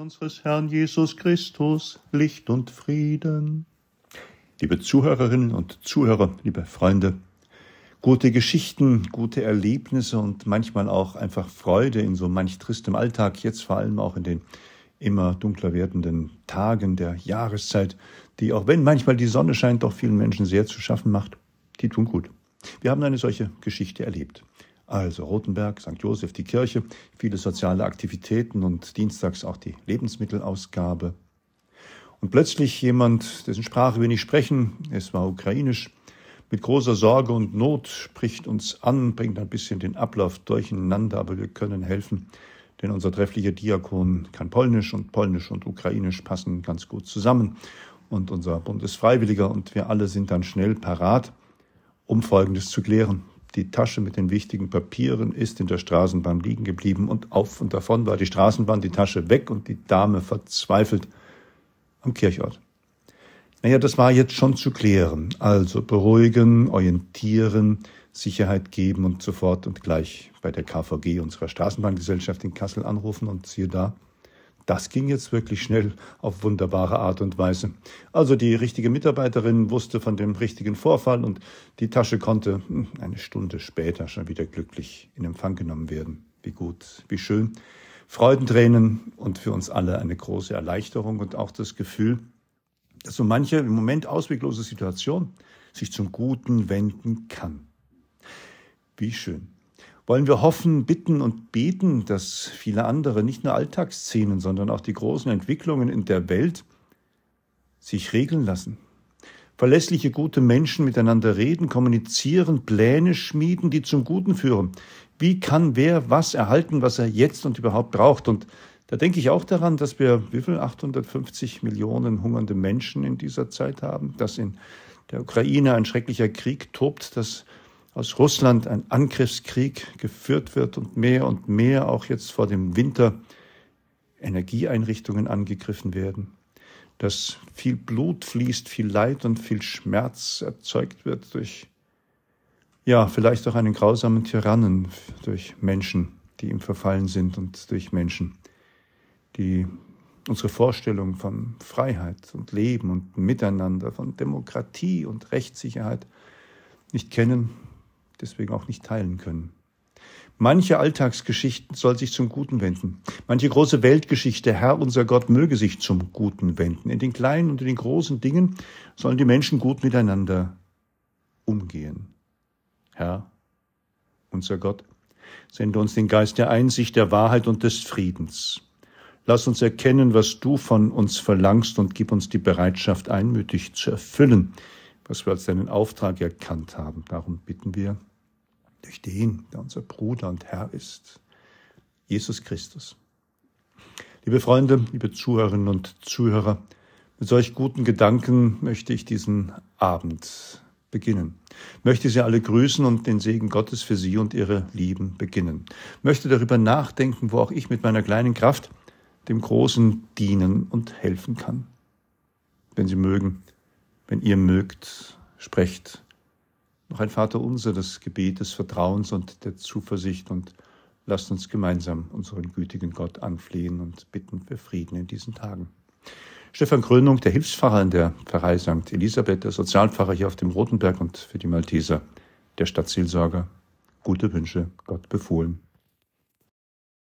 unseres Herrn Jesus Christus, Licht und Frieden. Liebe Zuhörerinnen und Zuhörer, liebe Freunde, gute Geschichten, gute Erlebnisse und manchmal auch einfach Freude in so manch tristem Alltag, jetzt vor allem auch in den immer dunkler werdenden Tagen der Jahreszeit, die, auch wenn manchmal die Sonne scheint, doch vielen Menschen sehr zu schaffen macht, die tun gut. Wir haben eine solche Geschichte erlebt. Also Rotenberg, St. Josef, die Kirche, viele soziale Aktivitäten und dienstags auch die Lebensmittelausgabe. Und plötzlich jemand, dessen Sprache wir nicht sprechen, es war ukrainisch, mit großer Sorge und Not spricht uns an, bringt ein bisschen den Ablauf durcheinander, aber wir können helfen, denn unser trefflicher Diakon kann Polnisch und Polnisch und Ukrainisch passen ganz gut zusammen. Und unser Bundesfreiwilliger und wir alle sind dann schnell parat, um Folgendes zu klären. Die Tasche mit den wichtigen Papieren ist in der Straßenbahn liegen geblieben und auf und davon war die Straßenbahn, die Tasche weg und die Dame verzweifelt am Kirchort. Naja, das war jetzt schon zu klären. Also beruhigen, orientieren, Sicherheit geben und sofort und gleich bei der KVG unserer Straßenbahngesellschaft in Kassel anrufen und siehe da, das ging jetzt wirklich schnell auf wunderbare Art und Weise. Also die richtige Mitarbeiterin wusste von dem richtigen Vorfall und die Tasche konnte hm, eine Stunde später schon wieder glücklich in Empfang genommen werden. Wie gut, wie schön. Freudentränen und für uns alle eine große Erleichterung und auch das Gefühl, dass so manche im Moment ausweglose Situation sich zum Guten wenden kann. Wie schön wollen wir hoffen, bitten und beten, dass viele andere, nicht nur Alltagsszenen, sondern auch die großen Entwicklungen in der Welt sich regeln lassen. Verlässliche, gute Menschen miteinander reden, kommunizieren, Pläne schmieden, die zum Guten führen. Wie kann wer was erhalten, was er jetzt und überhaupt braucht? Und da denke ich auch daran, dass wir wie viel 850 Millionen hungernde Menschen in dieser Zeit haben, dass in der Ukraine ein schrecklicher Krieg tobt, dass aus Russland ein Angriffskrieg geführt wird und mehr und mehr auch jetzt vor dem Winter Energieeinrichtungen angegriffen werden, dass viel Blut fließt, viel Leid und viel Schmerz erzeugt wird durch, ja, vielleicht auch einen grausamen Tyrannen, durch Menschen, die ihm verfallen sind und durch Menschen, die unsere Vorstellung von Freiheit und Leben und Miteinander, von Demokratie und Rechtssicherheit nicht kennen deswegen auch nicht teilen können. Manche Alltagsgeschichten soll sich zum Guten wenden. Manche große Weltgeschichte, Herr unser Gott, möge sich zum Guten wenden. In den kleinen und in den großen Dingen sollen die Menschen gut miteinander umgehen. Herr, unser Gott, sende uns den Geist der Einsicht, der Wahrheit und des Friedens. Lass uns erkennen, was du von uns verlangst und gib uns die Bereitschaft, einmütig zu erfüllen, was wir als deinen Auftrag erkannt haben. Darum bitten wir durch den, der unser Bruder und Herr ist, Jesus Christus. Liebe Freunde, liebe Zuhörerinnen und Zuhörer, mit solch guten Gedanken möchte ich diesen Abend beginnen. Möchte Sie alle grüßen und den Segen Gottes für Sie und Ihre Lieben beginnen. Möchte darüber nachdenken, wo auch ich mit meiner kleinen Kraft dem Großen dienen und helfen kann. Wenn Sie mögen, wenn ihr mögt, sprecht noch ein Vater unser, das Gebet des Vertrauens und der Zuversicht und lasst uns gemeinsam unseren gütigen Gott anflehen und bitten für Frieden in diesen Tagen. Stefan Krönung, der Hilfspfarrer in der Pfarrei St. Elisabeth, der Sozialpfarrer hier auf dem Rotenberg und für die Malteser, der Stadtseelsorger. Gute Wünsche, Gott befohlen.